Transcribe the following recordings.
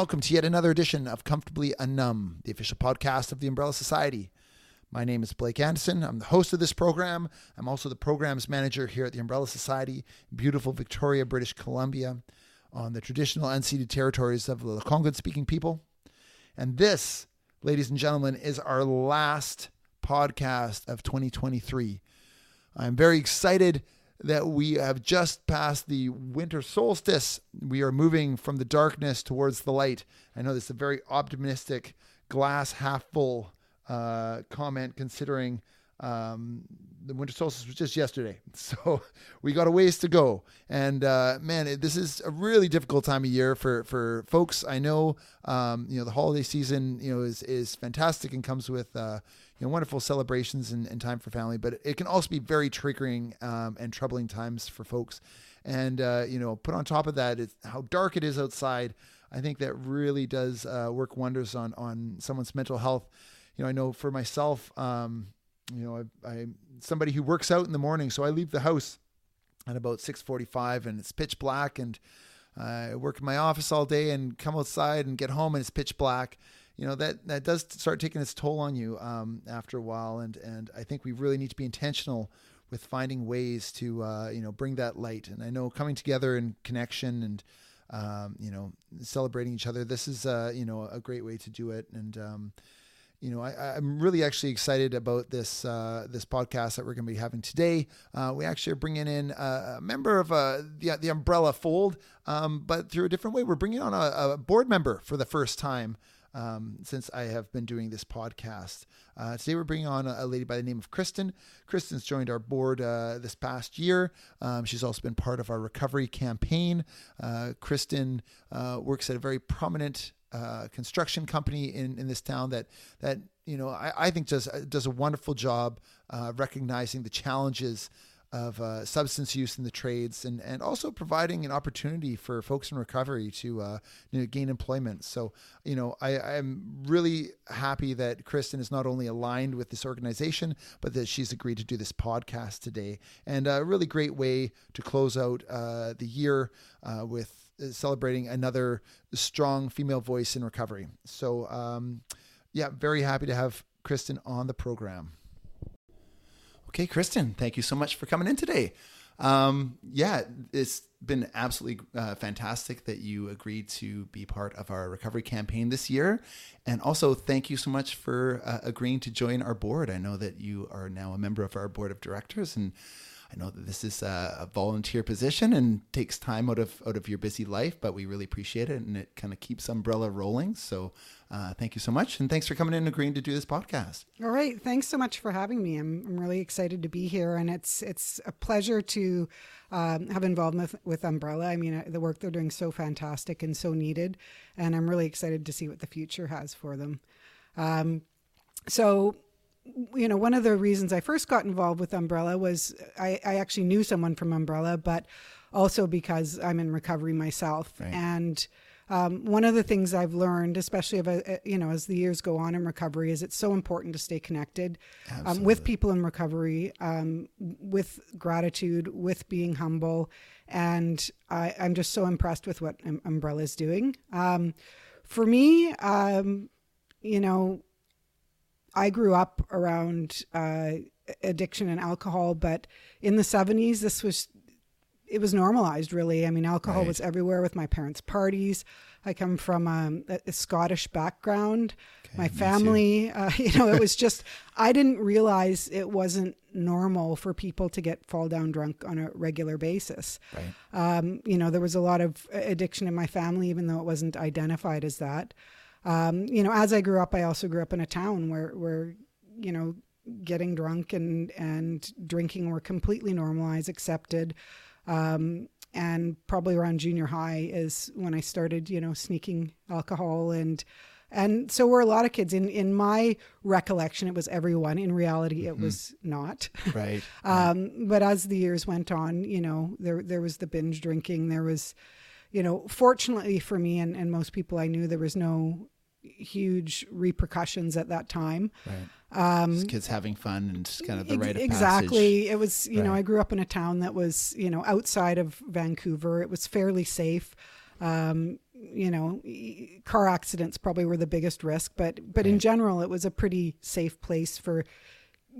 welcome to yet another edition of Comfortably Unnumb, the official podcast of the Umbrella Society. My name is Blake Anderson. I'm the host of this program. I'm also the programs manager here at the Umbrella Society, beautiful Victoria, British Columbia, on the traditional unceded territories of the Lekwungen speaking people. And this, ladies and gentlemen, is our last podcast of 2023. I'm very excited that we have just passed the winter solstice. We are moving from the darkness towards the light. I know this is a very optimistic, glass half full uh, comment considering um, the winter solstice was just yesterday. So we got a ways to go. And uh, man, this is a really difficult time of year for, for folks. I know, um, you know, the holiday season, you know, is, is fantastic and comes with, uh, you know, wonderful celebrations and, and, time for family, but it can also be very triggering um, and troubling times for folks. And, uh, you know, put on top of that, it's how dark it is outside. I think that really does uh, work wonders on, on someone's mental health you know, I know for myself, um, you know, I, I'm somebody who works out in the morning, so I leave the house at about 6:45, and it's pitch black, and uh, I work in my office all day, and come outside and get home, and it's pitch black. You know that that does start taking its toll on you um, after a while, and and I think we really need to be intentional with finding ways to uh, you know bring that light. And I know coming together in connection and um, you know celebrating each other, this is uh, you know a great way to do it. And um, you know, I, am really actually excited about this uh, this podcast that we're going to be having today. Uh, we actually are bringing in a, a member of uh, the the Umbrella fold, um, but through a different way. We're bringing on a, a board member for the first time um, since I have been doing this podcast. Uh, today we're bringing on a, lady by the name of Kristin. Kristin's joined our board uh, this past year. Um, she's also been part of our recovery campaign. Uh, Kristin uh, works at a very prominent uh, construction company in, in this town that that you know I, I think does does a wonderful job uh, recognizing the challenges of uh, substance use in the trades and, and also providing an opportunity for folks in recovery to uh, you know, gain employment. So, you know, I, I'm really happy that Kristin is not only aligned with this organization, but that she's agreed to do this podcast today. And a really great way to close out uh, the year uh, with celebrating another strong female voice in recovery. So, um, yeah, very happy to have Kristin on the program. Okay, Kristin, thank you so much for coming in today. Um, yeah, it's been absolutely uh, fantastic that you agreed to be part of our recovery campaign this year. And also, thank you so much for uh, agreeing to join our board. I know that you are now a member of our board of directors and I know that this is a, a, volunteer position and takes time out of out of your busy life, but we really appreciate it, and it kind of keeps Umbrella rolling. So, uh, thank you so much, and thanks for coming in and agreeing to do this podcast. All right, thanks so much for having me. I'm I'm really excited to be here, and it's it's a pleasure to um, have involvement with, with Umbrella. I mean, uh, the work they're doing so fantastic and so needed, and I'm really excited to see what the future has for them. Um, so you know, one of the reasons I first got involved with Umbrella was I, I actually knew someone from Umbrella, but also because I'm in recovery myself. Right. And um, one of the things I've learned, especially if, uh, you know as the years go on in recovery, is it's so important to stay connected um, with people in recovery, um, with gratitude, with being humble, and I, am just so impressed with what Umbrella is doing. Um, for me, um, you know, I grew up around uh, addiction and alcohol, but in the 70s, this was it was normalized really. I mean alcohol right. was everywhere with my parents parties. I come from um, a, a scottish background. Okay, my family uh, you know it was just i didn't realize it wasn't normal for people to get fall down drunk on a regular basis. Right. um, you know there was a lot of addiction in my family even though it wasn't identified as that um, you know, as I grew up, I also grew up in a town where, where, you know, getting drunk and, and drinking were completely normalized, accepted. Um, and probably around junior high is when I started, you know, sneaking alcohol and, and so were a lot of kids. In in my recollection, it was everyone. In reality, it mm-hmm. was not. Right. um, but as the years went on, you know, there there was the binge drinking. There was, you know, fortunately for me and, and most people I knew, there was no huge repercussions at that time. Right. Um, kids having fun and just kind of the right exactly. Passage. It was, you right. know, I grew up in a town that was, you know, outside of Vancouver. It was fairly safe. Um, you know, car accidents probably were the biggest risk, but but in general, it was a pretty safe place for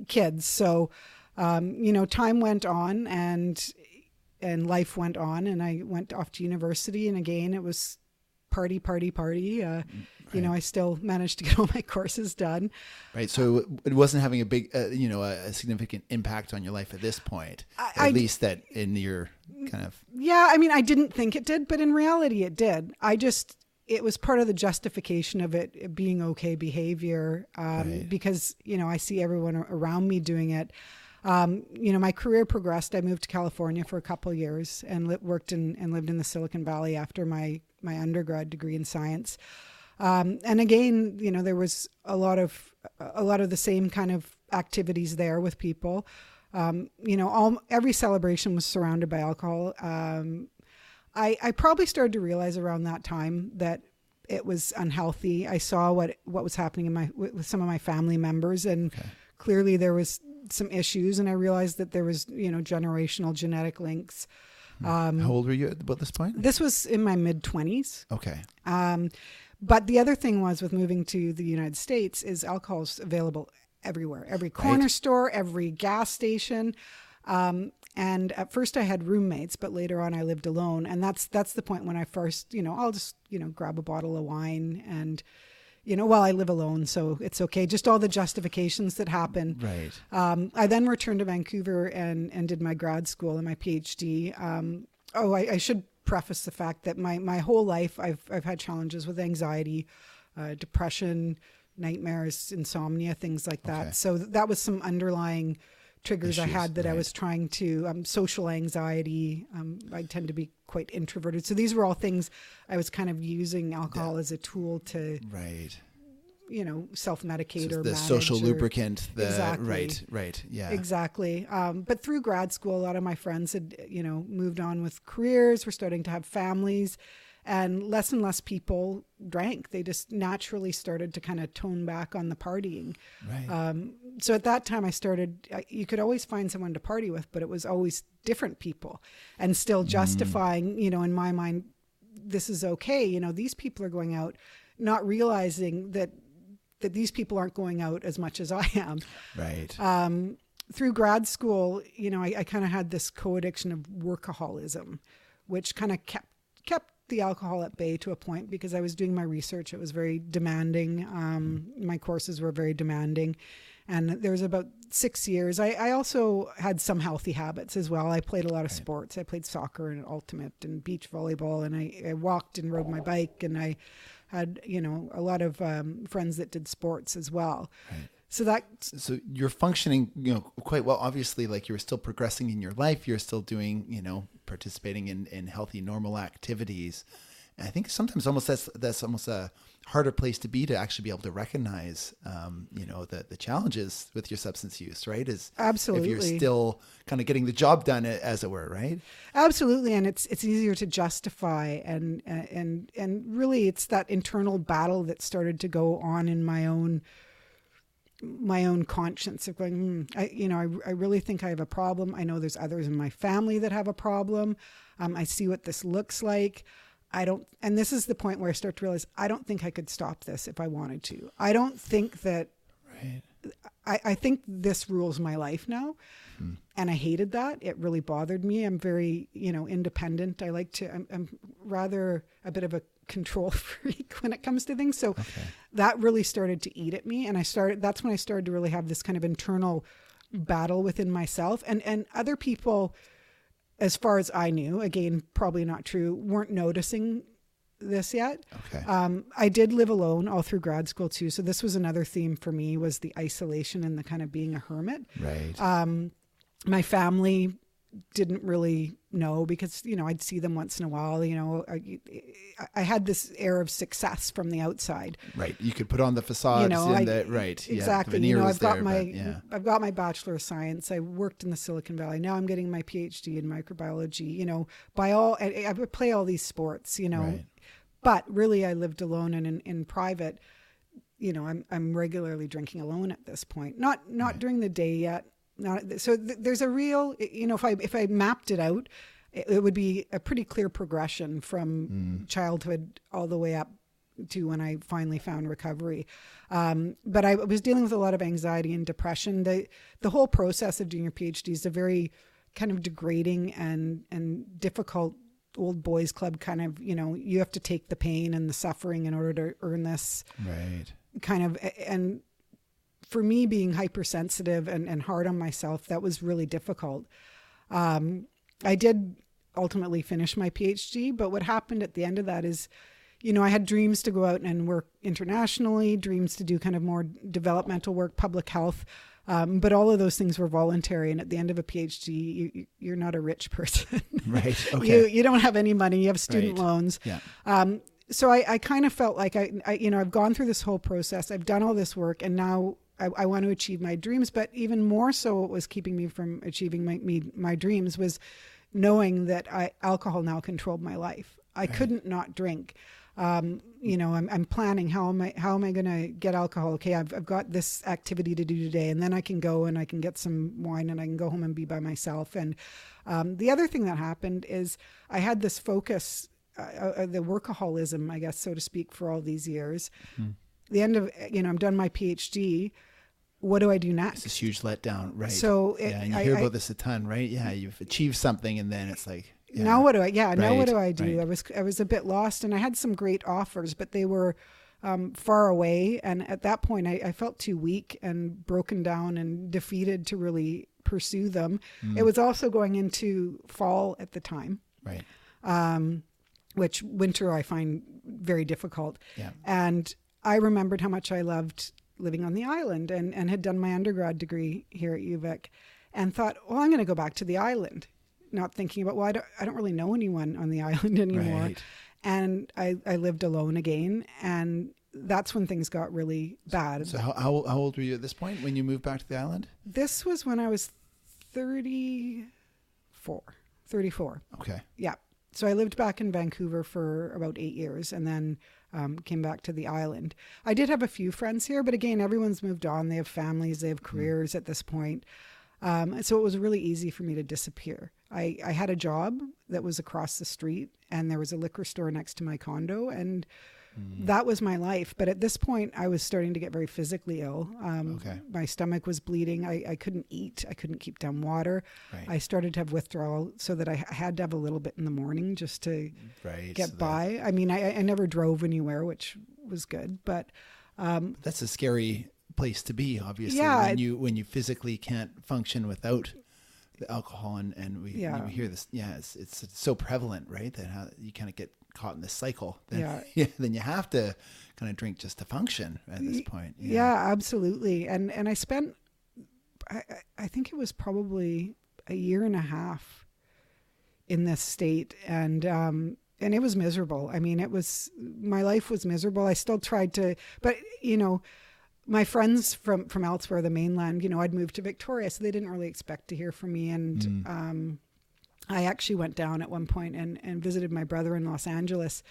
kids. So, um, you know, time went on and and life went on, and I went off to university, and again, it was party, party, party. Uh, you know, I still managed to get all my courses done. Right. So it wasn't having a big, uh, you know, a, a, significant impact on your life at this point. I, at I, least that in your kind of. Yeah, I mean, I didn't think it did, but in reality, it did. I just it was part of the justification of it being okay behavior um, right. because you know I see everyone around me doing it. Um, you know, my career progressed. I moved to California for a couple years and worked in and lived in the Silicon Valley after my my undergrad degree in science. Um, and again, you know, there was a lot of a lot of the same kind of activities there with people. Um, you know, all every celebration was surrounded by alcohol. Um, I, I probably started to realize around that time that it was unhealthy. I saw what what was happening in my with, some of my family members, and okay. clearly there was some issues. And I realized that there was you know generational genetic links. Um, How old were you at this point? This was in my mid twenties. Okay. Um, but the other thing was with moving to the United States is alcohol is available everywhere, every corner right. store, every gas station. Um, and at first I had roommates, but later on I lived alone. And that's that's the point when I first, you know, I'll just, you know, grab a bottle of wine and you know, well, I live alone, so it's okay. Just all the justifications that happen. Right. Um, I then returned to Vancouver and and did my grad school and my PhD. Um, oh, I, I, should preface the fact that my my whole life I've I've had challenges with anxiety, uh, depression, nightmares, insomnia, things like that. Okay. So that was some underlying triggers Issues, I had that right. I was trying to um, social anxiety. Um, I tend to be quite introverted, so these were all things I was kind of using alcohol yeah. as a tool to right. You know, self medicate so or the social or, lubricant. The, exactly. Right. Right. Yeah. Exactly. Um, but through grad school, a lot of my friends had you know moved on with careers. Were starting to have families and less and less people drank. They just naturally started to kind of tone back on the partying. Right. Um, so at that time, I started. You could always find someone to party with, but it was always different people, and still mm. justifying. Mm. You know, in my mind, this is okay. You know, these people are going out, not realizing that that these people aren't going out as much as I am. Right. Um, through grad school, you know, I, I kind of had this co-addiction of workaholism, which kind of kept kept the alcohol at bay to a point because I was doing my research. It was very demanding. Um, my courses were very demanding. And there was about six years. I, I, also had some healthy habits as well. I played a lot of sports. I played soccer and ultimate and beach volleyball, and I, I walked and rode my bike, and I had you know a lot of um, friends that did sports as well. Right. So that so you're functioning, you know, quite well. Obviously, like you're still progressing in your life. You're still doing, you know, participating in, in healthy, normal activities. And I think sometimes almost that's that's almost a harder place to be to actually be able to recognize, um, you know, the the challenges with your substance use, right? Is absolutely if you're still kind of getting the job done, as it were, right? Absolutely, and it's it's easier to justify, and and and really, it's that internal battle that started to go on in my own my own conscience of going, mm, I, you know, I, I really think I have a problem. I know there's others in my family that have a problem. Um, I see what this looks like. I don't, and this is the point where I start to realize I don't think I could stop this if I wanted to. I don't think that. Right. I, I think this rules my life now, hmm. and I hated that. It really bothered me. I'm very, you know, independent. I like to. I'm, I'm rather a bit of a control freak when it comes to things. So okay. that really started to eat at me. And I started, that's when I started to really have this kind of internal battle within myself and, and other people, as far as I knew, again, probably not true, weren't noticing this yet. Okay. Um, I did live alone all through grad school too. So this was another theme for me was the isolation and the kind of being a hermit. Right. Um, my family didn't really know because you know I'd see them once in a while. You know, I, I had this air of success from the outside. Right, you could put on the facade. You know, I, the, right, exactly. Yeah, you know, I've got there, my yeah. I've got my bachelor of science. I worked in the Silicon Valley. Now I'm getting my PhD in microbiology. You know, by all I, I play all these sports. You know, right. but really I lived alone and in, in private. You know, I'm I'm regularly drinking alone at this point. Not not right. during the day yet not so th- there's a real you know if i if i mapped it out it, it would be a pretty clear progression from childhood all the way up to when I finally found recovery. Um, but I was dealing with a lot of anxiety and depression. The the whole process of doing your PhD is a very kind of degrading and and difficult old boys club kind of you know you have to take the pain and the suffering in order to earn this Right. kind of and for me being hypersensitive and, and hard on myself that was really difficult um, i did ultimately finish my phd but what happened at the end of that is you know i had dreams to go out and work internationally dreams to do kind of more developmental work public health um, but all of those things were voluntary and at the end of a phd you, you're not a rich person Right. Okay. you you don't have any money you have student Right. loans yeah. um, so I, I kind of felt like I, I, you know, I've gone through this whole process. I've done all this work, and now I, I want to achieve my dreams. But even more so, what was keeping me from achieving my me, my dreams was knowing that I, alcohol now controlled my life. I couldn't not drink. Um, you know, I'm, I'm planning how am I how am I going to get alcohol? Okay, I've, I've got this activity to do today, and then I can go and I can get some wine and I can go home and be by myself. And um, the other thing that happened is I had this focus uh, uh, the workaholism, I guess, so to speak, for all these years. The end of, you know, I'm done my PhD. What do I do next? It's this huge letdown, right? So it- yeah, and you I- hear I- about this a ton, right? Yeah, you've achieved something, and then it's like, yeah. Now what do I? Yeah, now what do I do? right. I was I was a bit lost, and I had some great offers, but they were um, far away. And at that point, I, I felt too weak and broken down and defeated to really pursue them. Mm. It was also going into fall at the time. right? um, which winter I find very difficult. Yeah. And I remembered how much I loved living on the island and, and had done my undergrad degree here at UVic and thought, well, I'm going to go back to the island, not thinking about, well, I don't, I don't really know anyone on the island anymore. Right. And I, I lived alone again. And that's when things got really bad. So how, how how old were you at this point when you moved back to the island? this was when I was 34. 34. Okay. Yeah. So I lived back in Vancouver for about eight years and then um, came back to the island. I did have a few friends here, but again, everyone's moved on. They have families, they have careers at this point. Um, so it was really easy for me to disappear. I, I had a job that was across the street and there was a liquor store next to my condo and that was my life. But at this point, I was starting to get very physically ill. Um, Okay. My stomach was bleeding. I, I couldn't eat. I couldn't keep down water. Right. I started to have withdrawal so that I had to have a little bit in the morning just to Right. get so that- by. I mean, I, I never drove anywhere, which was good, but that's a scary place to be, obviously. Yeah, When you when you physically can't function without the alcohol, and and we, Yeah. we hear this. Yeah, it's, it's it's so prevalent, right? That how you kind of get caught in this cycle. Then, Yeah. Then you have to kind of drink just to function at this point. yeah, absolutely. And and I spent, I- I think it was probably a year and a half in this state, and um, and it was miserable. I mean, it was my life was miserable. I still tried to, but you know. My friends from from elsewhere, the mainland, you know, I'd moved to Victoria, so they didn't really expect to hear from me. And um, I actually went down at one point and, and visited my brother in Los Angeles,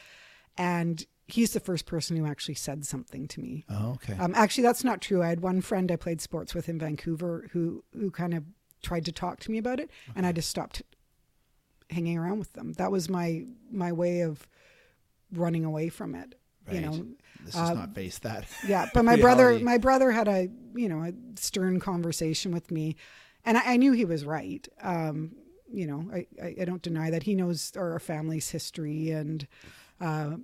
and he's the first person who actually said something to me. Oh, okay. Um, actually, that's not true. I had one friend I played sports with in Vancouver who who kind of tried to talk to me about it, and I just stopped hanging around with them. That was my my way of running away from it. You Right. know, Let's just not face that. yeah, but my brother, my brother had a you know a stern conversation with me, and I, I knew he was right. Um, you know, I, I, I don't deny that he knows our family's history, and uh,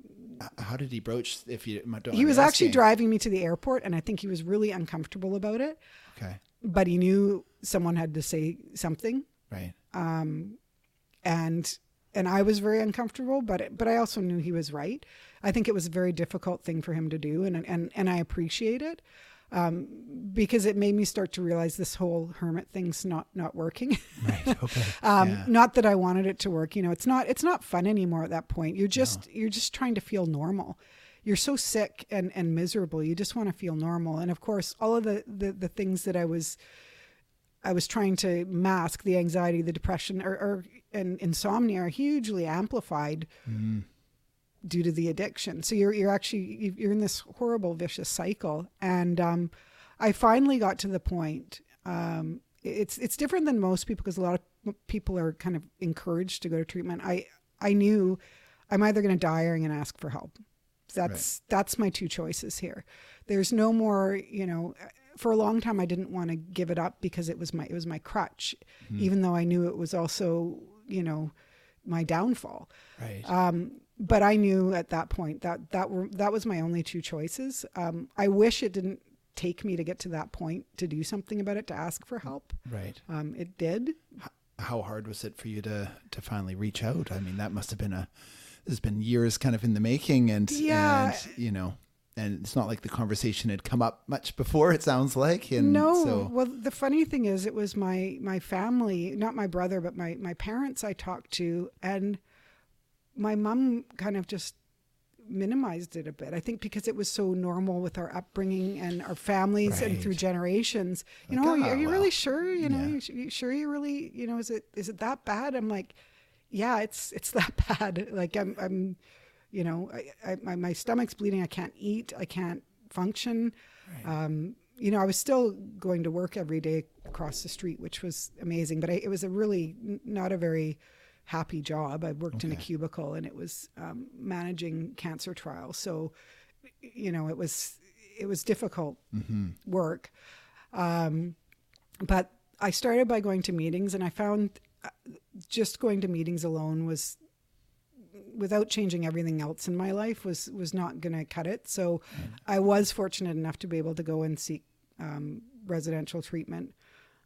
How did he broach? If you don't he was actually driving me to the airport, and I think he was really uncomfortable about it. Okay. But he knew someone had to say something, Right. Um and and I was very uncomfortable. But but I also knew he was right. I think it was a very difficult thing for him to do, and and and I appreciate it um, because it made me start to realize this whole hermit thing's not not working. Right. Okay. um, yeah. Not that I wanted it to work. You know, it's not it's not fun anymore at that point. You're just you're just trying to feel normal. You're so sick and, and miserable. You just want to feel normal. And of course, all of the, the, the things that I was I was trying to mask, the anxiety, the depression, or, or and insomnia, are hugely amplified due to the addiction. So you're you're actually you're in this horrible vicious cycle. And um, I finally got to the point. Um, it's it's different than most people because a lot of people are kind of encouraged to go to treatment. I I knew I'm either going to die or I'm going to ask for help. That's right. that's my two choices here. There's no more, you know. For a long time, I didn't want to give it up because it was my it was my crutch, mm. even though I knew it was also, you know, my downfall. Right. Um, but I knew at that point that that were that was my only two choices. Um, I wish it didn't take me to get to that point to do something about it to ask for help. Right. Um, it did. How hard was it for you to to finally reach out? I mean, that must have been a. Has been years kind of in the making, and yeah, and, you know, and it's not like the conversation had come up much before. It sounds like. And no. So. Well, the funny thing is, it was my my family, not my brother, but my my parents. I talked to, and my mom kind of just minimized it a bit. I think because it was so normal with our upbringing and our families right. and through generations. You like, know, oh, are you well, really sure? You know, yeah. you, sure you really, you know, is it is it that bad? I'm like, yeah, it's it's that bad. Like I'm I'm, you know, I, I my, my stomach's bleeding. I can't eat. I can't function. Right. Um, you know, I was still going to work every day across the street, which was amazing. But I, it was a really not a very happy job. I worked okay. in a cubicle and it was um, managing cancer trials. So, you know, it was it was difficult mm-hmm. work. Um, but I started by going to meetings, and I found uh, just going to meetings alone was without changing everything else in my life was was not going to cut it. So mm. I was fortunate enough to be able to go and seek um, residential treatment.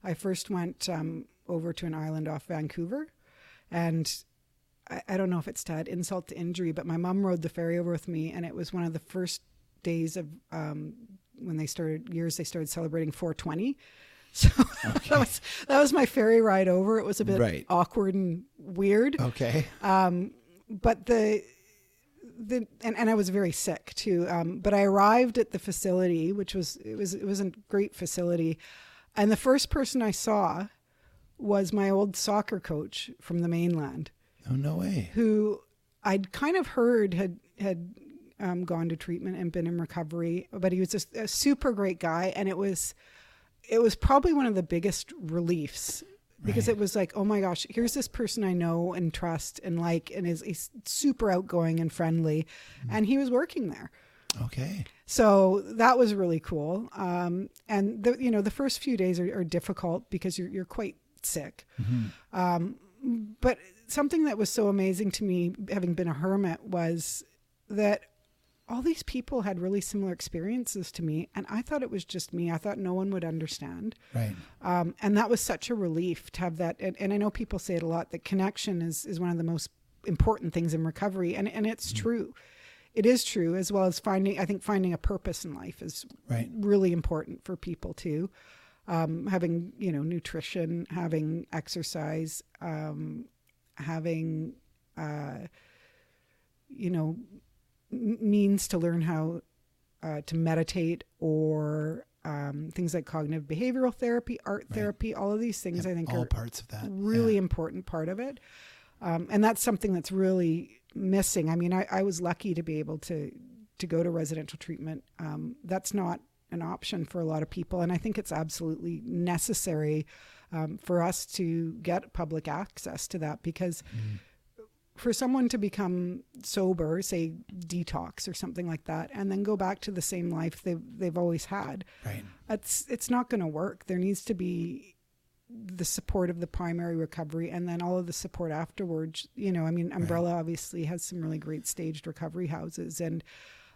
I first went um, over to an island off Vancouver and I, I don't know if it's to add insult to injury, but my mom rode the ferry over with me, and it was one of the first days of um, when they started years they started celebrating 420. So okay. that was that was my ferry ride over. It was a bit right. awkward and weird. Okay. Um, but the the and, and I was very sick too. Um, but I arrived at the facility, which was it was it was a great facility, and the first person I saw was my old soccer coach from the mainland. Oh no way! Who I'd kind of heard had had um, gone to treatment and been in recovery, but he was just a super great guy, and it was it was probably one of the biggest reliefs because right. it was like, oh my gosh, here's this person I know and trust and like, and is, is super outgoing and friendly, mm-hmm. and he was working there. Okay. So that was really cool. Um, and the you know the first few days are, are difficult because you're you're quite sick. Mm-hmm. Um, but something that was so amazing to me, having been a hermit, was that all these people had really similar experiences to me, and I thought it was just me. I thought no one would understand. Right. Um, and that was such a relief to have that. And, and, I know people say it a lot that connection is is one of the most important things in recovery, and and it's mm-hmm. true. It is true, as well as finding. I think finding a purpose in life is right. really important for people too um, having you know nutrition, having exercise, um, having uh, you know means to learn how uh, to meditate or um, things like cognitive behavioral therapy, art right. therapy, all of these things yep, I think all are parts of that really yeah. important part of it. Um, and that's something that's really missing. I mean, I, I, was lucky to be able to to go to residential treatment. Um, that's not an option for a lot of people. And I think it's absolutely necessary um, for us to get public access to that because. Mm. For someone to become sober, say detox or something like that, and then go back to the same life they've they've always had, right. it's it's not going to work. There needs to be the support of the primary recovery and then all of the support afterwards you know i mean umbrella right. obviously has some really great staged recovery houses and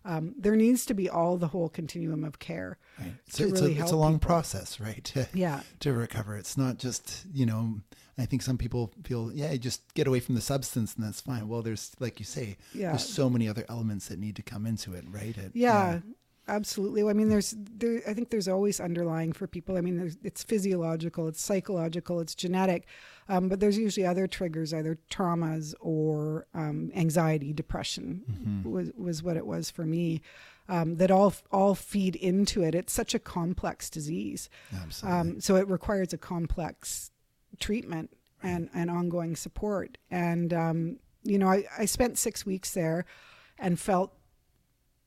um, there needs to be all the whole continuum of care. Right. So it's, really a, it's a long people. process, right? To, yeah. To recover. It's not just, you know, I think some people feel, yeah, just get away from the substance and that's fine. Well, there's, like you say, yeah. there's so many other elements that need to come into it, right? It, yeah. yeah. Absolutely. I mean, there's, there, I think there's always underlying for people. I mean, it's physiological, it's psychological, it's genetic, um, but there's usually other triggers, either traumas or um, anxiety, depression mm-hmm. was, was what it was for me. Um, that all all feed into it. It's such a complex disease, Absolutely. Um, so it requires a complex treatment right. and, and ongoing support. And um, you know, I, I spent six weeks there, and felt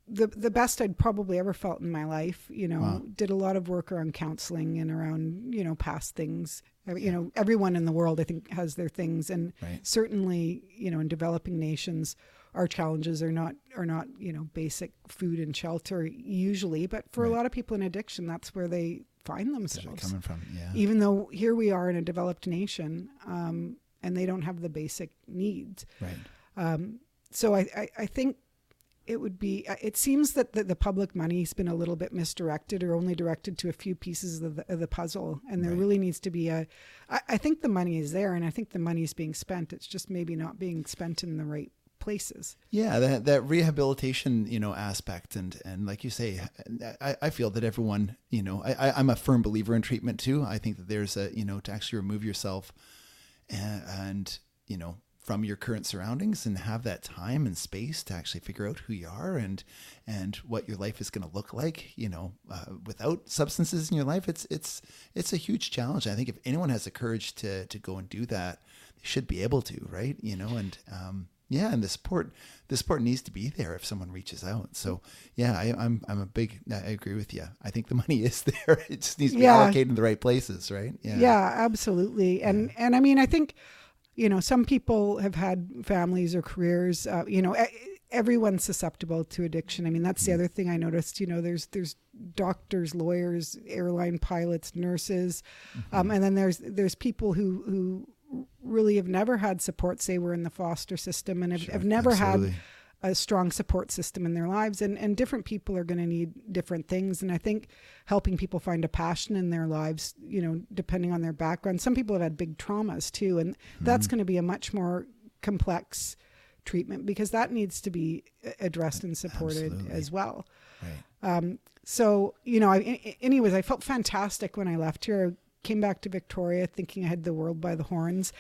the the best I'd probably ever felt in my life. You know, Wow. did a lot of work around counseling and around you know past things. You know, everyone in the world I think has their things, and Right. certainly you know in developing nations, our challenges are not are not you know basic food and shelter usually, but for a lot of people in addiction, that's where they find themselves. coming from? Yeah. Even though here we are in a developed nation, um, and they don't have the basic needs. Right. Um, so I, I, I think it would be. Uh, it seems that the, the public money's been a little bit misdirected, or only directed to a few pieces of the, of the puzzle, and there Right. really needs to be a. I, I think the money is there, and I think the money is being spent. It's just maybe not being spent in the right places. Yeah, that that rehabilitation, you know, aspect, and and like you say, I, I feel that everyone, you know, I, I- I'm a firm believer in treatment too. I think that there's a, you know, to actually remove yourself, and, and you know, from your current surroundings, and have that time and space to actually figure out who you are and and what your life is going to look like. You know, uh, without substances in your life, it's it's it's a huge challenge. I think if anyone has the courage to to go and do that, they should be able to, right? You know, and um, yeah, and the support the support needs to be there if someone reaches out. So yeah, I, I'm I'm a big I agree with you. I think the money is there. It just needs to be Yeah. allocated in the right places, right? Yeah, absolutely. And and I mean, I think you know, some people have had families or careers. Uh, you know, everyone's susceptible to addiction. I mean, that's the other thing I noticed. You know, there's there's doctors, lawyers, airline pilots, nurses, um, and then there's there's people who who really have never had support. Say we're in the foster system and have, Sure, have never absolutely. had a strong support system in their lives and and different people are going to need different things and i think helping people find a passion in their lives you know depending on their background some people have had big traumas too and Mm-hmm. that's going to be a much more complex treatment because that needs to be addressed and supported Absolutely. as well Right. um, so you know, I, anyways, I felt fantastic when I left here. I came back to Victoria thinking I had the world by the horns.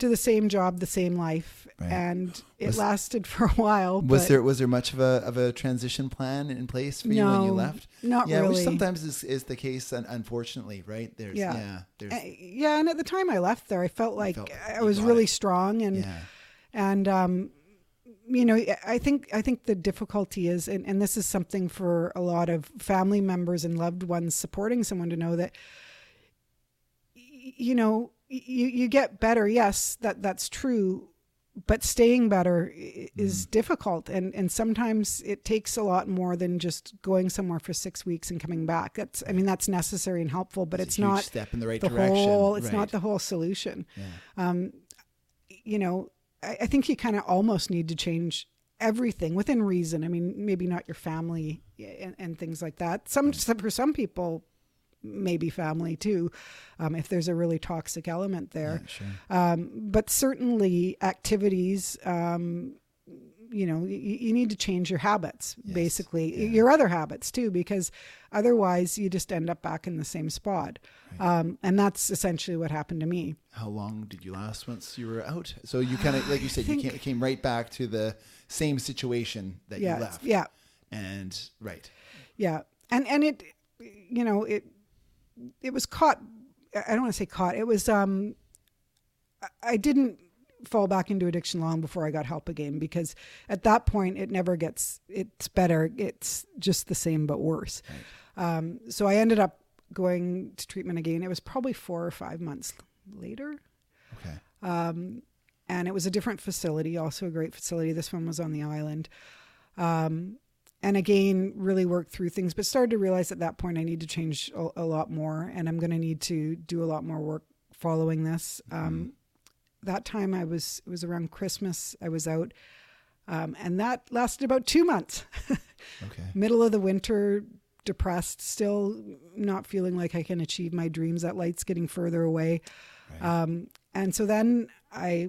To the same job, the same life, Right. and it Was- lasted for a while. Was there was there much of a of a transition plan in place for you when you left? not yeah, which sometimes is, is the case, unfortunately, right? There's yeah, Yeah. there's Uh, yeah, and at the time I left there, I felt like felt I was really it. strong, and yeah, and um, you know, I think I think the difficulty is, and, and this is something for a lot of family members and loved ones supporting someone to know that, you know, you you get better. Yes, that that's true, but staying better is difficult, and and sometimes it takes a lot more than just going somewhere for six weeks and coming back. That's I mean that's necessary and helpful, but It's it's, not step in the right the direction. whole. It's right. not the whole solution yeah. um, you know, I, I think you kind of almost need to change everything within reason. I mean, maybe not your family and, and things like that. Some for some people, maybe family too, um, if there's a really toxic element there. Yeah, sure. Um, but certainly activities. Um, you know, you, you need to change your habits, Yes, basically, yeah. your other habits too, because otherwise you just end up back in the same spot. Um, and that's essentially what happened to me. How long did you last once you were out? So you kind of, like you said, you think- came, came right back to the same situation that yeah, you left. yeah, And right. yeah, and and it, you know, it it was caught. I don't want to say caught. It was. Um, I- didn't fall back into addiction long before I got help again because at that point it never gets. It's better. It's just the same but worse. Um, so I ended up going to treatment again. It was probably four or five months later. Okay. um, and it was a different facility, also a great facility. This one was on the island, um, and again, really worked through things, but started to realize at that point I need to change a, a lot more, and I'm going to need to do a lot more work following this. Um, that time I was it was around Christmas. I was out, um, and that lasted about two months. Okay. Middle of the winter, depressed, still not feeling like I can achieve my dreams. That light's getting further away. Right. Um, and so then I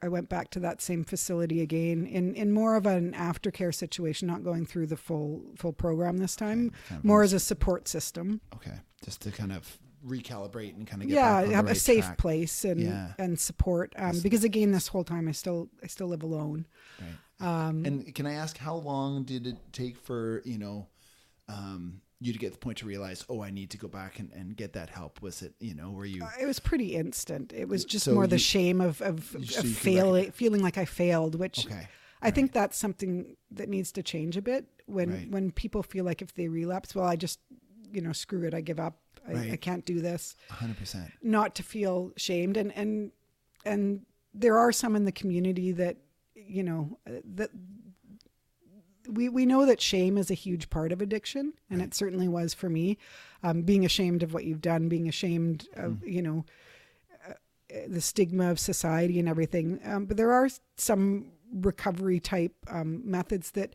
I went back to that same facility again in, in more of an aftercare situation, not going through the full full program this time, of more as a support system. okay. Just to kind of recalibrate and kind of get Yeah, back on the have right a safe track. place and Yeah. and support. Um, because again, this whole time I still I still live alone. Right. Um, And can I ask how long did it take for you know um, you to get the point to realize, oh, I need to go back and, and get that help? Was it you know were you it was pretty instant. It was just So more the shame of of, of you failing, feeling like I failed, which okay? I think that's something that needs to change a bit when Right. when people feel like if they relapse, well, I just you know screw it, I give up, I, I can't do this. 100%. Not to feel shamed, and and and there are some in the community that you know uh, that we we know that shame is a huge part of addiction, and it certainly was for me. Um, being ashamed of what you've done, being ashamed of you know uh, the stigma of society and everything. Um, but there are some recovery type um, methods that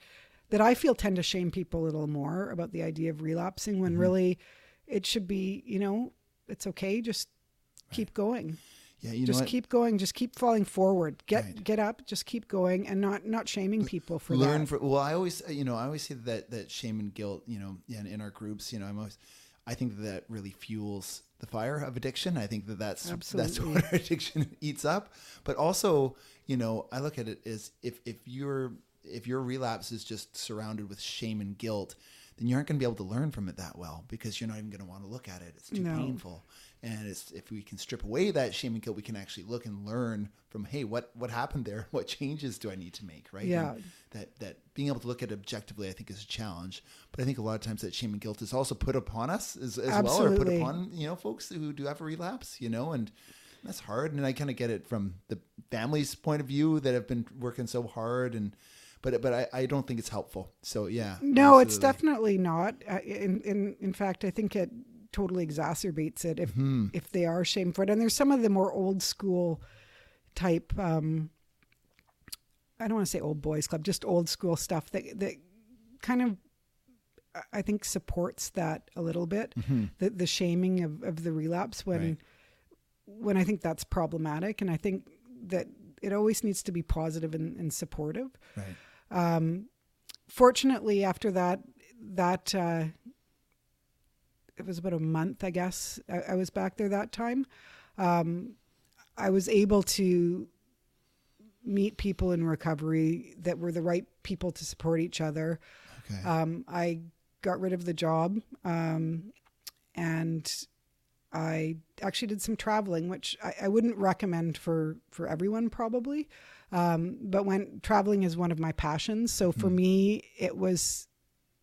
that I feel tend to shame people a little more about the idea of relapsing when really it should be you know it's okay just keep going Yeah, you just keep going just keep falling forward. Get Right. get up just keep going and not not shaming people for learn that. for well i always uh, you know i always say that that shame and guilt you know in, in our groups you know i'm always i think that, really fuels the fire of addiction. I think that that's that's what our addiction eats up. But also you know i look at it as if if your if your relapse is just surrounded with shame and guilt then you aren't going to be able to learn from it that well because you're not even going to want to look at it. It's too No. painful and it's if we can strip away that shame and guilt we can actually look and learn from hey what what happened there what changes do i need to make right Yeah. And that that being able to look at it objectively, I think, is a challenge. But I think a lot of times that shame and guilt is also put upon us as, as well, or put upon you know folks who do have a relapse, you know, and that's hard. And I kind of get it from the family's point of view that have been working so hard, and but but I, I don't think it's helpful. So yeah, No, it's definitely not. In in in fact, I think it totally exacerbates it if Mm-hmm. if they are shameful. And there's some of the more old school type. Um, I don't want to say old boys club, just old school stuff that that kind of I- think supports that a little bit. The the shaming of, of the relapse when Mm-hmm. Right. when I think that's problematic, and I think that it always needs to be positive and, and supportive right. um, fortunately after that that uh, it was about a month i guess I, I was back there that time um, i was able to meet people in recovery that were the right people to support each other Okay. um, I got rid of the job um, and I actually did some traveling, which I, I wouldn't recommend for, for everyone probably. Um, but when traveling is one of my passions. So for me, it was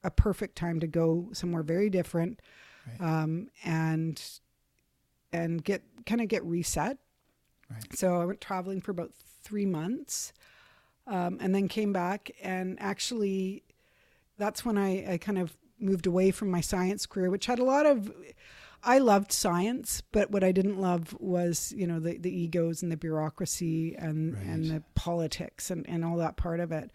a perfect time to go somewhere very different Right. um, and and get kind of get reset. Right. So I went traveling for about three months, um, and then came back. And actually, that's when I, I kind of moved away from my science career, which had a lot of. I loved science, but what I didn't love was, you know, the, the egos and the bureaucracy and, and the politics and, and all that part of it.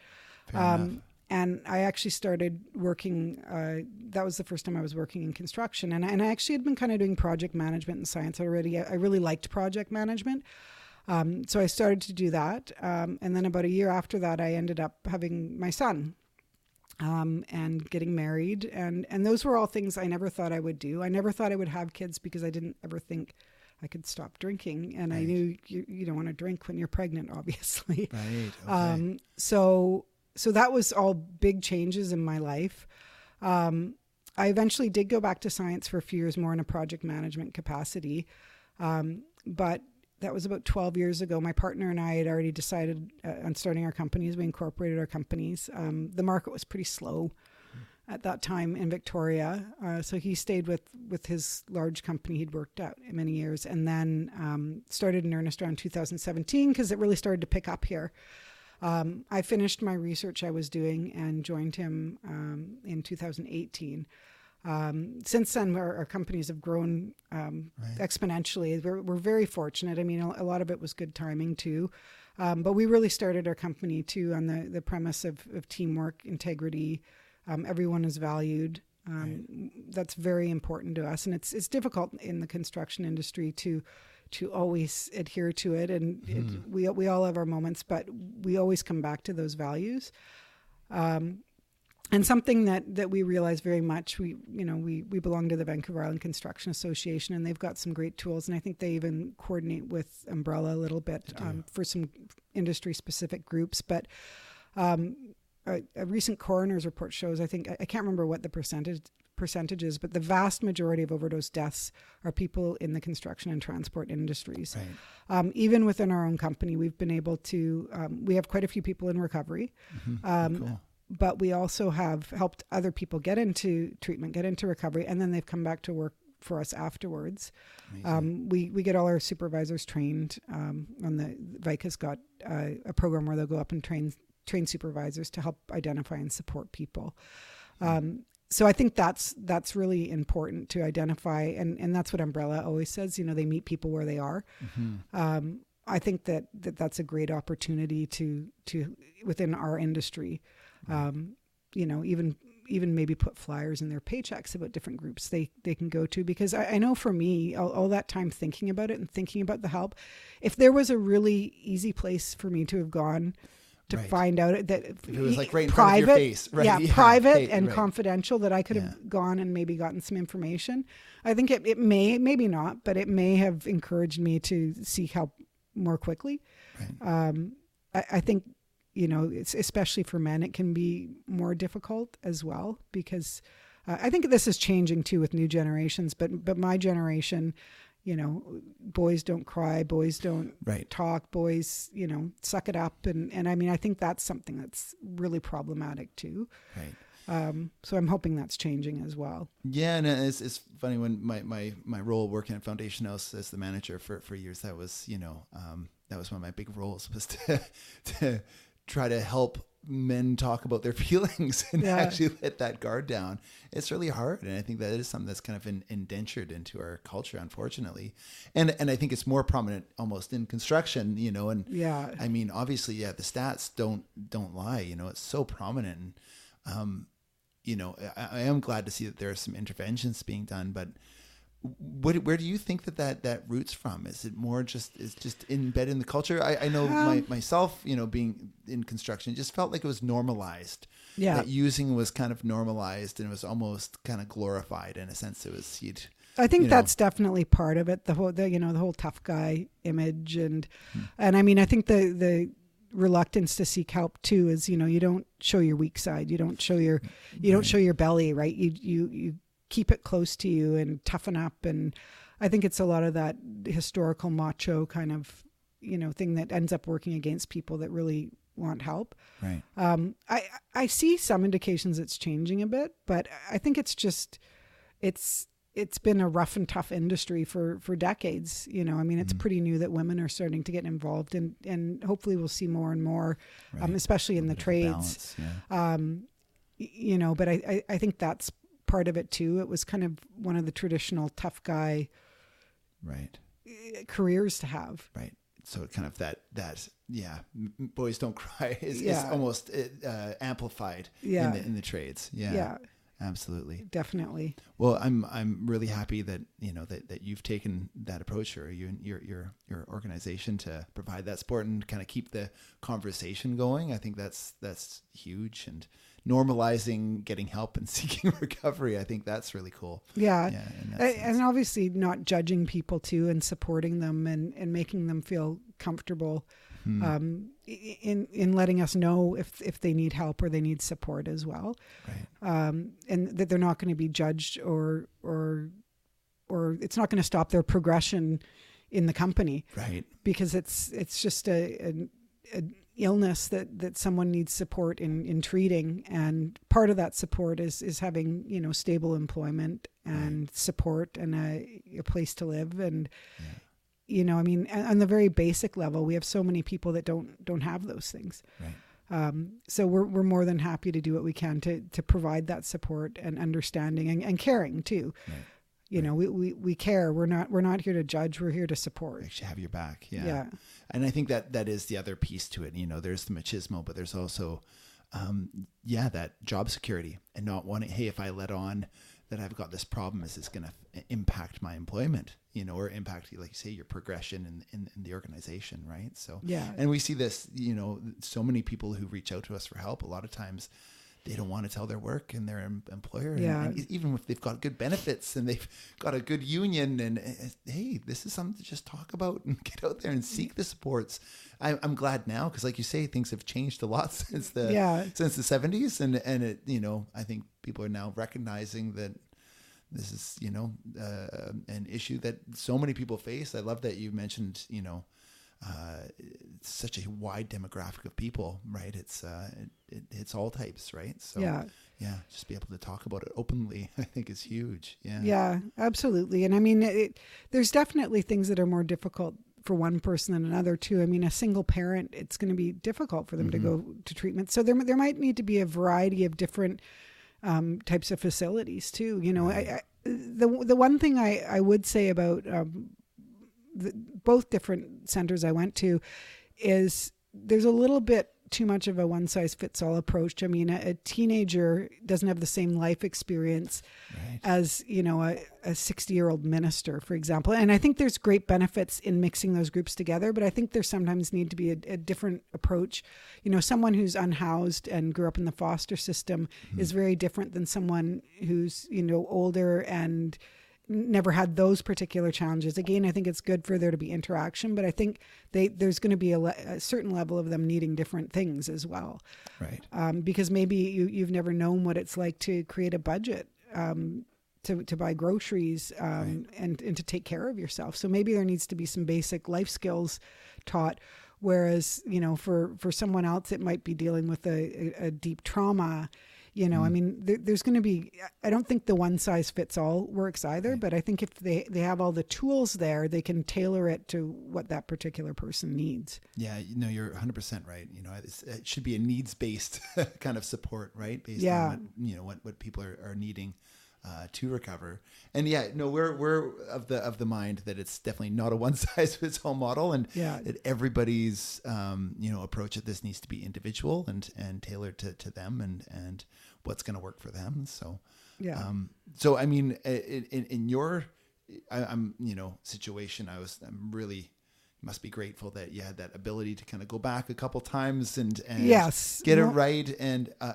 Fair enough. Um, and I actually started working. Uh, that was the first time I was working in construction, and I, and I actually had been kind of doing project management in science already. I, I really liked project management, um, so I started to do that. Um, and then about a year after that, I ended up having my son, um, and getting married, and and those were all things I never thought I would do. I never thought I would have kids because I didn't ever think I could stop drinking, and I knew you, you don't want to drink when you're pregnant, obviously. right. Okay. Um, so so that was all big changes in my life. Um, I eventually did go back to science for a few years more in a project management capacity, um, but that was about 12 years ago. My partner and I had already decided uh, on starting our companies. We incorporated our companies. Um, the market was pretty slow at that time in Victoria, uh, so he stayed with with his large company he'd worked at many years, and then um, started in earnest around 2017 because it really started to pick up here. Um, I finished my research I was doing and joined him um, in 2018. Um, since then, our, our companies have grown um, Right. exponentially. We're, we're very fortunate. I mean, a, a lot of it was good timing too. Um, but we really started our company too on the, the premise of, of teamwork, integrity. Um, everyone is valued. Um, That's very important to us, and it's it's difficult in the construction industry to to always adhere to it. And it, we we all have our moments, but we always come back to those values. Um, and something that, that we realize very much, we you know we, we belong to the Vancouver Island Construction Association, and they've got some great tools, and I think they even coordinate with Umbrella a little bit um, for some industry specific groups. But um, a, a recent coroner's report shows, I think I, I can't remember what the percentage percentages, but the vast majority of overdose deaths are people in the construction and transport industries. Right. Um, even within our own company, we've been able to, um, we have quite a few people in recovery. Mm-hmm. Um, cool. But we also have helped other people get into treatment, get into recovery, and then they've come back to work for us afterwards. Um, we, we get all our supervisors trained um, on the VICA's got uh, a program where they'll go up and train train supervisors to help identify and support people. Um, so I think that's that's really important to identify, and, and that's what Umbrella always says. You know, they meet people where they are. Mm-hmm. Um, I think that, that that's a great opportunity to to within our industry. Um, you know, even even maybe put flyers in their paychecks about different groups they they can go to because I, I know for me all, all that time thinking about it and thinking about the help, if there was a really easy place for me to have gone to Right. find out that If it was, like, right in private, front of your face, right, yeah, yeah, private and right. confidential that I could have Yeah. gone and maybe gotten some information. I think it, it may, maybe not, but it may have encouraged me to seek help more quickly. Right. Um, I, I think, you know, it's especially for men, it can be more difficult as well because uh, I think this is changing too with new generations. But but my generation, you know, boys don't cry, boys don't Right. talk, boys, you know, suck it up, and and I mean, I think that's something that's really problematic too. Right. Um, so I'm hoping that's changing as well. Yeah, and it's, it's funny when my, my, my role working at Foundation House as the manager for, for years, that was, you know, um, that was one of my big roles was to, to try to help men talk about their feelings and Yeah. actually let that guard down. It's really hard. And I think that is something that's kind of in, indentured into our culture, unfortunately. And, and I think it's more prominent almost in construction, you know, and Yeah. I mean, obviously, yeah, the stats don't, don't lie, you know, it's so prominent. And, um, you know, I, I am glad to see that there are some interventions being done, but what, where do you think that, that that roots from? Is it more just is just embedded in the culture? I, I know my, Um, myself, you know, being in construction, it just felt like it was normalized. Yeah. that using was kind of normalized and it was almost kind of glorified in a sense. It was you'd I think you know. that's definitely part of it. The whole, the, you know, the whole tough guy image, and Hmm. and I mean, I think the the reluctance to seek help too is, you know, you don't show your weak side, you don't show your, you don't show your belly, right? You you you keep it close to you and toughen up, and I think it's a lot of that historical macho kind of, you know, thing that ends up working against people that really want help. right. Um, I I see some indications it's changing a bit, but I think it's just it's it's been a rough and tough industry for for decades. You know, I mean, it's pretty new that women are starting to get involved, and and hopefully we'll see more and more, um, especially in the Bit of a trades. balance, yeah. Um, you know, but I, I I think that's part of it too. It was kind of one of the traditional tough guy Right. eh, careers to have. Right. So kind of that that yeah, boys don't cry is, is almost uh, amplified Yeah. in the in the trades. Yeah. Yeah. Absolutely. Definitely. Well, I'm I'm really happy that you know that, that you've taken that approach, or you and your your your organization to provide that support and kind of keep the conversation going. I think that's that's huge and normalizing getting help and seeking recovery. I think that's really cool. Yeah. Yeah, in that A- sense. and obviously not judging people too and supporting them and, and making them feel comfortable Hmm. um, in in letting us know if if they need help or they need support as well Right. um, and that they're not going to be judged or or or it's not going to stop their progression in the company Right. because it's it's just a, an a illness that that someone needs support in in treating and part of that support is is having you know stable employment and support and a, a place to live and you know i mean on the very basic level we have so many people that don't don't have those things Right. um, so we're, we're more than happy to do what we can to, to provide that support and understanding and, and caring too. Right. You know, we, we, we care. We're not, we're not here to judge. We're here to support. Actually, have your back. Yeah. Yeah. And I think that that is the other piece to it. You know, there's the machismo, but there's also, um, yeah, that job security and not wanting, hey, if I let on that I've got this problem, is this going to impact my employment? You know, or impact, like you say, your progression in, in, in the organization, right? So, Yeah. And we see this, you know, so many people who reach out to us for help. A lot of times, they don't want to tell their work and their em- employer. Yeah. and even if they've got good benefits and they've got a good union, and uh, hey, this is something to just talk about and get out there and seek the supports. I, I'm glad now because, like you say, things have changed a lot since the Yeah. since the 70s, and and it you know I think people are now recognizing that this is you know uh, an issue that so many people face. I love that you mentioned you know uh, it's such a wide demographic of people, right? It's uh, it, it hits all types, right? So yeah, yeah, just be able to talk about it openly, I think is huge. Yeah, yeah, absolutely. And I mean, it, there's definitely things that are more difficult for one person than another too. I mean, a single parent, it's going to be difficult for them mm-hmm. to go to treatment. So there there might need to be a variety of different um, types of facilities too. You know, right. I, I, the the one thing I I would say about um, the, both different centers I went to is there's a little bit too much of a one size fits all approach. I mean, a, a, teenager doesn't have the same life experience right. as, you know, a 60 year old minister, for example. And I think there's great benefits in mixing those groups together, but I think there sometimes need to be a, a different approach. You know, someone who's unhoused and grew up in the foster system mm-hmm. is very different than someone who's, you know, older and, never had those particular challenges. Again, I think it's good for there to be interaction, but I think they there's going to be a, le- a certain level of them needing different things as well. Right. Um, because maybe you you've never known what it's like to create a budget. Um, to, to buy groceries um, right. and, and to take care of yourself. So maybe there needs to be some basic life skills taught. Whereas, you know, for, for someone else, it might be dealing with a, a, a deep trauma you know, mm. I mean, there, there's going to be. I don't think the one size fits all works either, right. but I think if they they have all the tools there, they can tailor it to what that particular person needs. Yeah, you know, you're 100 percent right. You know, it should be a needs based kind of support, right? Based yeah. on what, you know what what people are, are needing. Uh, to recover. And yeah, no, we're we're of the of the mind that it's definitely not a one size fits all model, and yeah. that everybody's um, you know approach at this needs to be individual and and tailored to, to them and and what's going to work for them. So, yeah. Um, so I mean, in, in, in your, I, am you know situation, I was I'm really must be grateful that you had that ability to kind of go back a couple times and and yes get it right. And uh,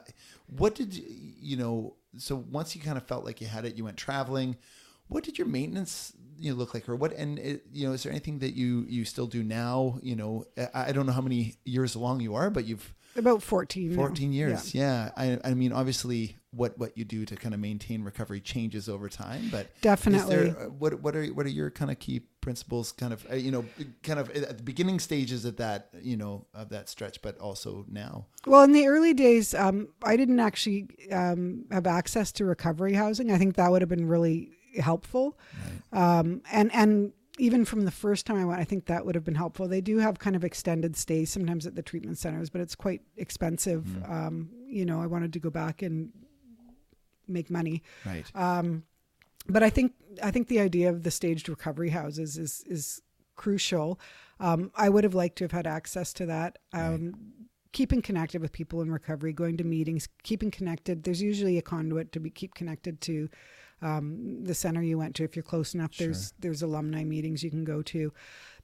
what did you, you know? So once you kind of felt like you had it, you went traveling. What did your maintenance you know, look like, or what? And it, you know, is there anything that you you still do now? You know, I, I don't know how many years along you are, but you've about 14 14 years yeah, yeah. I, I mean obviously what what you do to kind of maintain recovery changes over time but definitely there, uh, what what are what are your kind of key principles kind of uh, you know kind of at the beginning stages of that you know of that stretch but also now? Well in the early days um, i didn't actually um, have access to recovery housing. I think that would have been really helpful. Right. um, and and even from the first time I went, I think that would have been helpful. They do have kind of extended stays sometimes at the treatment centers, but it's quite expensive. Mm. Um, you know, I wanted to go back and make money. Right. Um, but I think I think the idea of the staged recovery houses is is crucial. Um, I would have liked to have had access to that. Right. Um, keeping connected with people in recovery, going to meetings, keeping connected. There's usually a conduit to be keep connected to um, the center you went to. If you're close enough, there's sure. there's alumni meetings you can go to.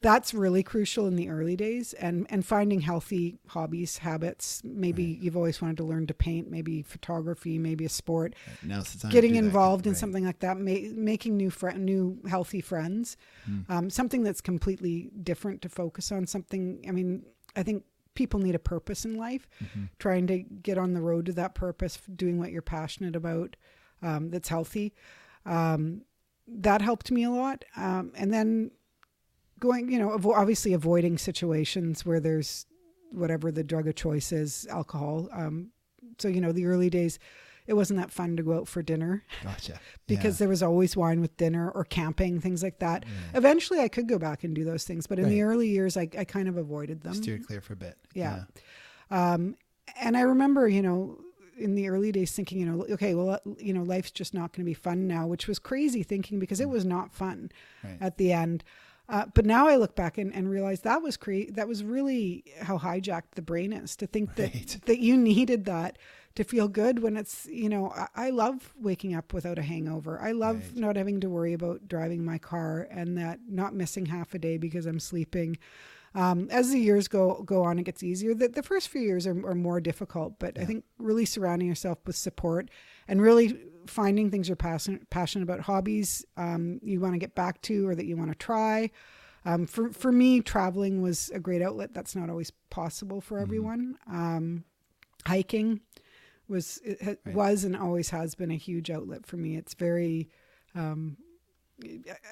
That's really crucial in the early days, and and finding healthy hobbies, habits. Maybe right. you've always wanted to learn to paint, maybe photography, maybe a sport. Right. Now's the time. Getting involved in right. something like that, ma- making new friend, new healthy friends, hmm. um, something that's completely different to focus on. Something. I mean, I think people need a purpose in life mm-hmm. trying to get on the road to that purpose doing what you're passionate about um, that's healthy. Um, that helped me a lot. Um, and then going, you know, obviously avoiding situations where there's whatever the drug of choice is, alcohol. Um, so, you know, the early days, it wasn't that fun to go out for dinner. Gotcha. because yeah. there was always wine with dinner or camping, things like that. Eventually, I could go back and do those things, but in right. the early years, I, I kind of avoided them. Steered clear for a bit. Yeah. yeah. Um, and I remember, you know, in the early days thinking, you know, okay, well, uh, you know, life's just not going to be fun now, which was crazy thinking because it mm. was not fun right. at the end. Uh, but now I look back and, and realize that was cre- that was really how hijacked the brain is to think right. that that you needed that to feel good when it's you know I, I love waking up without a hangover. I love right. not having to worry about driving my car and that not missing half a day because I'm sleeping. Um, as the years go go on, it gets easier. The, the first few years are, are more difficult, but yeah. I think really surrounding yourself with support and really finding things you're passionate passionate about, hobbies um, you want to get back to or that you want to try. Um, for for me, traveling was a great outlet. That's not always possible for mm-hmm. everyone. Um, hiking was it ha- right. was and always has been a huge outlet for me. It's very um,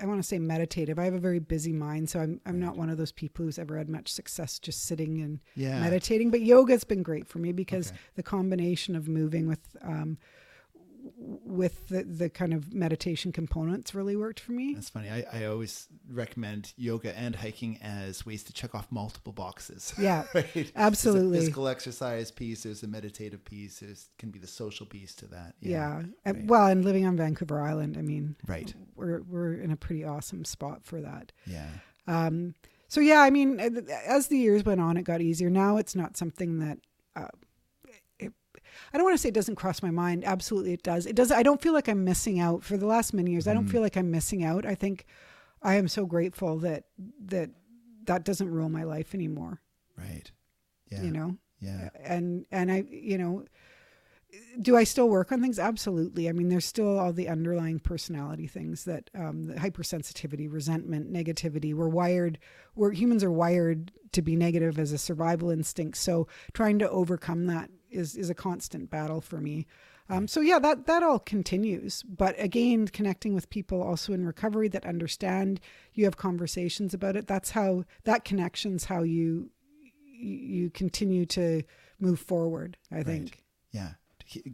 I want to say meditative. I have a very busy mind, so I'm I'm not one of those people who's ever had much success just sitting and Yeah. meditating. But yoga's been great for me because Okay. the combination of moving with um, with the, the kind of meditation components really worked for me. That's funny. I, I always recommend yoga and hiking as ways to check off multiple boxes. Yeah, right? absolutely. There's a physical exercise piece. There's a meditative piece. There's can be the social piece to that. Yeah. And- right. Well, and living on Vancouver Island, I mean, Right. we're we're in a pretty awesome spot for that. Yeah. Um, so yeah, I mean, uh, as the years went on, it got easier. Now it's not something that uh, I don't want to say it doesn't cross my mind. Absolutely, it does. It does. I don't feel like I'm missing out. For the last many years, I don't feel like I'm missing out. I think I am so grateful that that that doesn't rule my life anymore. Right. Yeah. You know, Yeah. and and I, you know, do I still work on things? Absolutely. I mean, there's still all the underlying personality things that um, the hypersensitivity, resentment, negativity. We're wired. We're humans are wired to be negative as a survival instinct. So trying to overcome that is is a constant battle for me. Um, so yeah, that that all continues. But again, connecting with people also in recovery that understand. You have conversations about it. That's how that connection's how you you continue to move forward. I think. Yeah.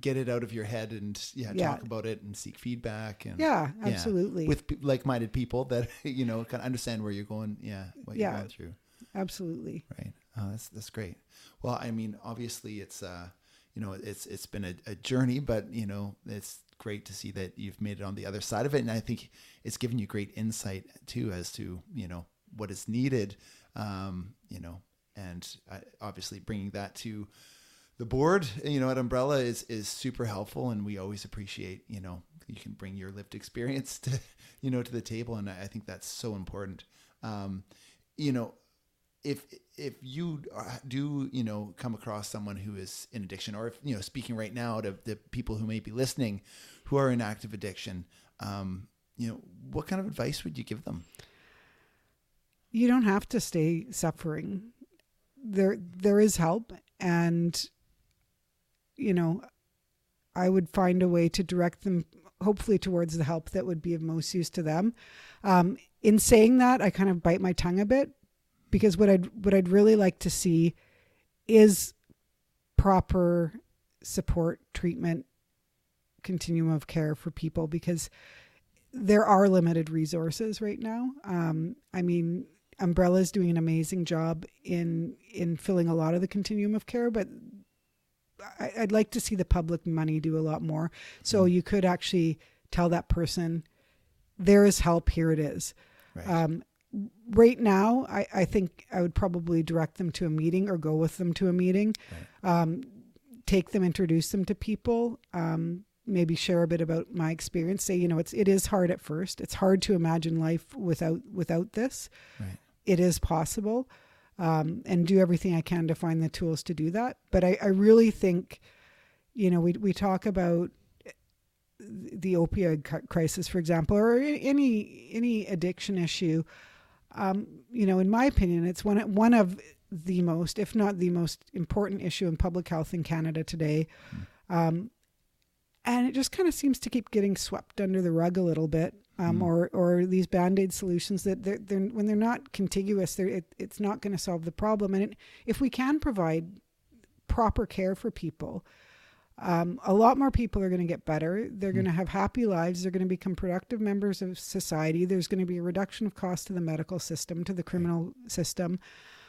Get it out of your head and yeah, Yeah. talk about it and seek feedback and Yeah, absolutely. with pe- like-minded people that you know kind of understand where you're going. Yeah, what you're Yeah. going through. Absolutely. Right. Oh, that's that's great. Well, I mean, obviously, it's uh, you know, it's it's been a, a journey, but you know, it's great to see that you've made it on the other side of it, and I think it's given you great insight too as to you know what is needed, um, you know, and uh, obviously bringing that to the board, you know, at Umbrella is is super helpful, and we always appreciate, you know, you can bring your lived experience to, you know, to the table, and I I think that's so important. Um, you know, if if you do you know come across someone who is in addiction or if you know speaking right now to the people who may be listening who are in active addiction um you know what kind of advice would you give them You don't have to stay suffering. There there is help and you know I would find a way to direct them hopefully towards the help that would be of most use to them. Um, in saying that, I kind of bite my tongue a bit because what I'd what I'd really like to see is proper support, treatment, continuum of care for people because there are limited resources right now. Um, I mean, Umbrella is doing an amazing job in in filling a lot of the continuum of care, but I, I'd like to see the public money do a lot more. So you could actually tell that person, "There is help. Here it is." right Um, right now, I, I think I would probably direct them to a meeting or go with them to a meeting, um, take them, introduce them to people, um, maybe share a bit about my experience. Say, you know, it's it is hard at first. It's hard to imagine life without without this. right It is possible, um, and do everything I can to find the tools to do that. But I, I really think, you know, we we talk about the opioid crisis, for example, or any any addiction issue. Um, you know, in my opinion, it's one one of the most, if not the most important issue in public health in Canada today. Um, and it just kind of seems to keep getting swept under the rug a little bit, um, or or these band aid solutions that they're, they're when they're not contiguous, they're, it, it's not going to solve the problem. And it, if we can provide proper care for people, um, a lot more people are going to get better. They're going to have happy lives. They're going to become productive members of society. There's going to be a reduction of cost to the medical system, to the criminal system,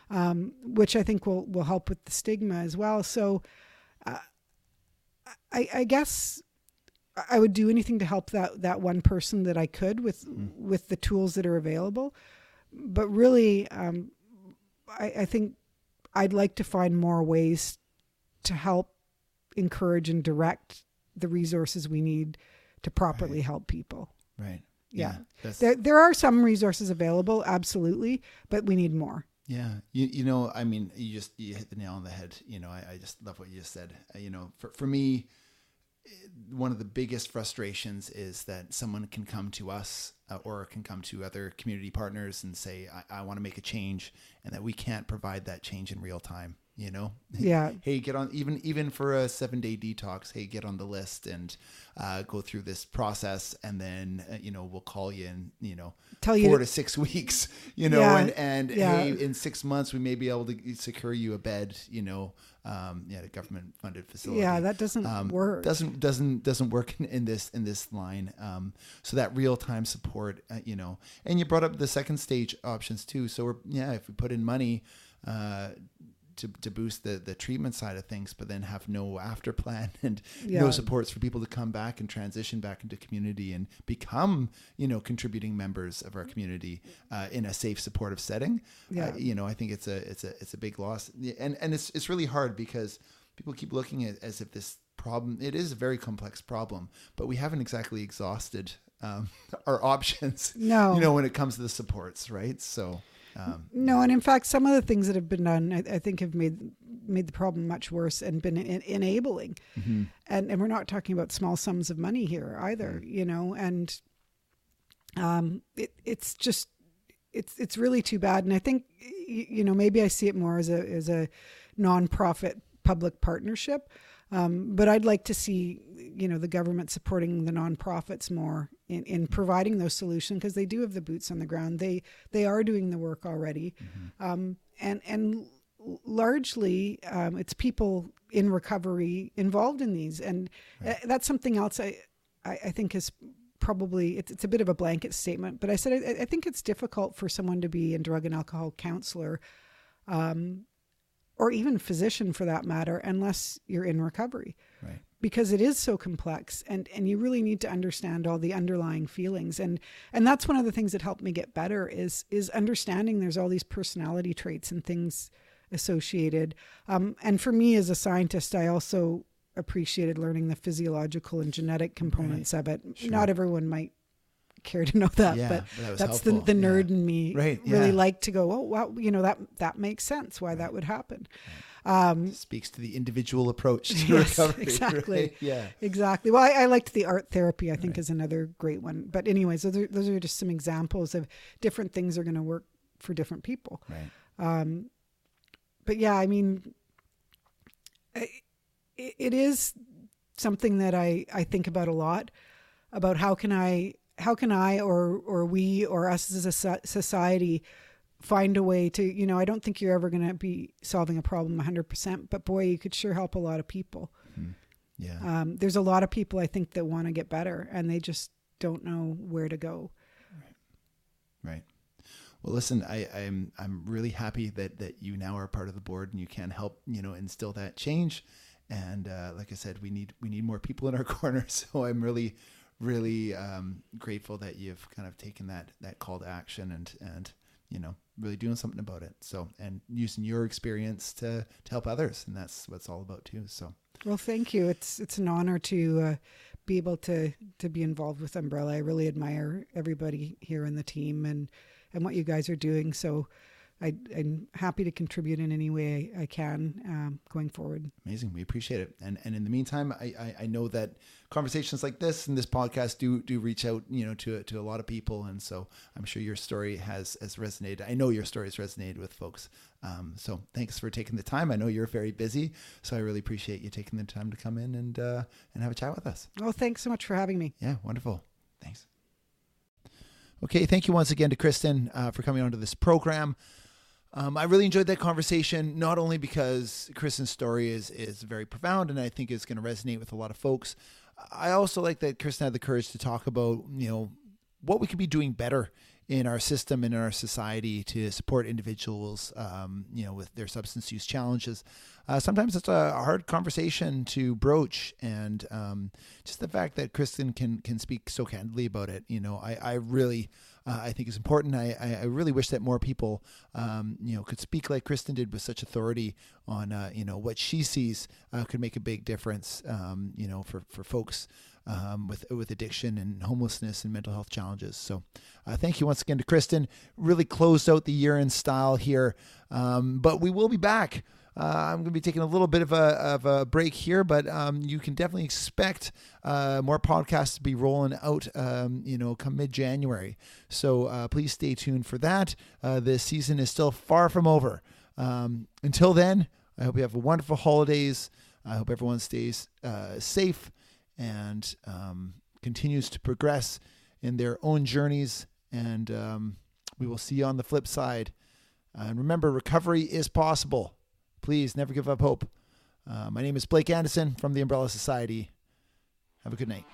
um, which I think will will help with the stigma as well. So, uh, I, I guess I would do anything to help that that one person that I could with with the tools that are available. But really, um, I, I think I'd like to find more ways to help encourage and direct the resources we need to properly help people. right Yeah. that's, There, there are some resources available, absolutely, but we need more. Yeah, you you know, I mean, you just you hit the nail on the head. You know, I, I just love what you just said. Uh, you know, for for me, eh, one of the biggest frustrations is that someone can come to us uh, or can come to other community partners and say, "I, I want to make a change," and that we can't provide that change in real time. You know Yeah. hey get on even even for a seven day detox hey get on the list and uh, go through this process and then uh, you know we'll call you in you know Tell you four to- six weeks you know Yeah, and and yeah. hey in six months we may be able to secure you a bed you know um yeah a government funded facility Yeah, that doesn't um, work. Doesn't doesn't doesn't work in, in this in this line. Um, so that real time support, uh, you know, and you brought up the second stage options too. So we're yeah, if we put in money. Uh, to, to boost the, the treatment side of things, but then have no after plan and Yeah. no supports for people to come back and transition back into community and become, you know, contributing members of our community uh, in a safe, supportive setting. Yeah. Uh, you know, I think it's a it's a it's a big loss, and and it's it's really hard because people keep looking at as if this problem it is a very complex problem, but we haven't exactly exhausted um, our options. No. you know, when it comes to the supports, right? So. Um, No, and in fact, some of the things that have been done, I, I think, have made made the problem much worse and been en- enabling. Mm-hmm. And and we're not talking about small sums of money here either, you know. And um, it, it's just it's it's really too bad. And I think you know maybe I see it more as a as a nonprofit public partnership. Um, but I'd like to see, you know, the government supporting the nonprofits more in, in providing those solutions because they do have the boots on the ground. They they are doing the work already, um, and and largely um, it's people in recovery involved in these, and uh, that's something else I I, I think is probably it's, it's a bit of a blanket statement. But I said I, I think it's difficult for someone to be a drug and alcohol counselor um, or even physician for that matter, unless you're in recovery, right. because it is so complex, and and you really need to understand all the underlying feelings, and and that's one of the things that helped me get better is is understanding there's all these personality traits and things associated, um, and for me as a scientist, I also appreciated learning the physiological and genetic components of it. Sure. Not everyone might care to know that, Yeah, but but that that's helpful. the the Yeah. nerd in me Right, really yeah. like to go. Oh, well, you know that that makes sense why that would happen. Um, Speaks to the individual approach to Yes, recovery. exactly. right? Yeah. Exactly. Well, I, I liked the art therapy. I think is another great one. But anyways, those are those are just some examples of different things are going to work for different people. Right. Um, but yeah, I mean, I- it, it is something that I I think about a lot about how can I how can I or or we or us as a society find a way to you know I don't think you're ever going to be solving a problem 100% but boy you could sure help a lot of people Yeah. um, there's a lot of people I think that want to get better and they just don't know where to go. Right. Well, listen, I, I'm I'm really happy that that you now are part of the board and you can help you know instill that change. And uh, like I said, we need we need more people in our corner. So I'm really really um, grateful that you've kind of taken that that call to action and and you know really doing something about it. So and using your experience to to help others, and that's what it's all about too. So Well, thank you. It's it's an honor to uh, be able to to be involved with Umbrella. I really admire everybody here in the team and and what you guys are doing. So I, I'm happy to contribute in any way I, I can um, going forward. Amazing. We appreciate it. And and in the meantime, I, I, I know that conversations like this and this podcast do do reach out, you know, to to a lot of people. And so I'm sure your story has has resonated. I know your story has resonated with folks. Um, so thanks for taking the time. I know you're very busy, so I really appreciate you taking the time to come in and uh, and have a chat with us. Oh, thanks so much for having me. Yeah, wonderful. Thanks. Okay, thank you once again to Kristin uh, for coming onto this program. Um, I really enjoyed that conversation, not only because Kristin's story is is very profound and I think is going to resonate with a lot of folks. I also like that Kristin had the courage to talk about you know what we could be doing better in our system and in our society to support individuals, um, you know, with their substance use challenges. Uh, sometimes it's a hard conversation to broach, and um, just the fact that Kristin can can speak so candidly about it, you know, I, I really. Uh, I think is important. I, I, really wish that more people, um, you know, could speak like Kristin did with such authority on, uh, you know, what she sees uh, could make a big difference, um, you know, for, for folks um, with with addiction and homelessness and mental health challenges. So, uh, thank you once again to Kristin. Really closed out the year in style here, um, but we will be back. Uh, I'm going to be taking a little bit of a, of a break here, but um, you can definitely expect uh, more podcasts to be rolling out, um, you know, come mid January. So uh, please stay tuned for that. Uh, the season is still far from over. Um, until then, I hope you have a wonderful holidays. I hope everyone stays uh, safe and um, continues to progress in their own journeys. And um, we will see you on the flip side. And remember, recovery is possible. Please never give up hope. Uh, my name is Blake Anderson from the Umbrella Society. Have a good night.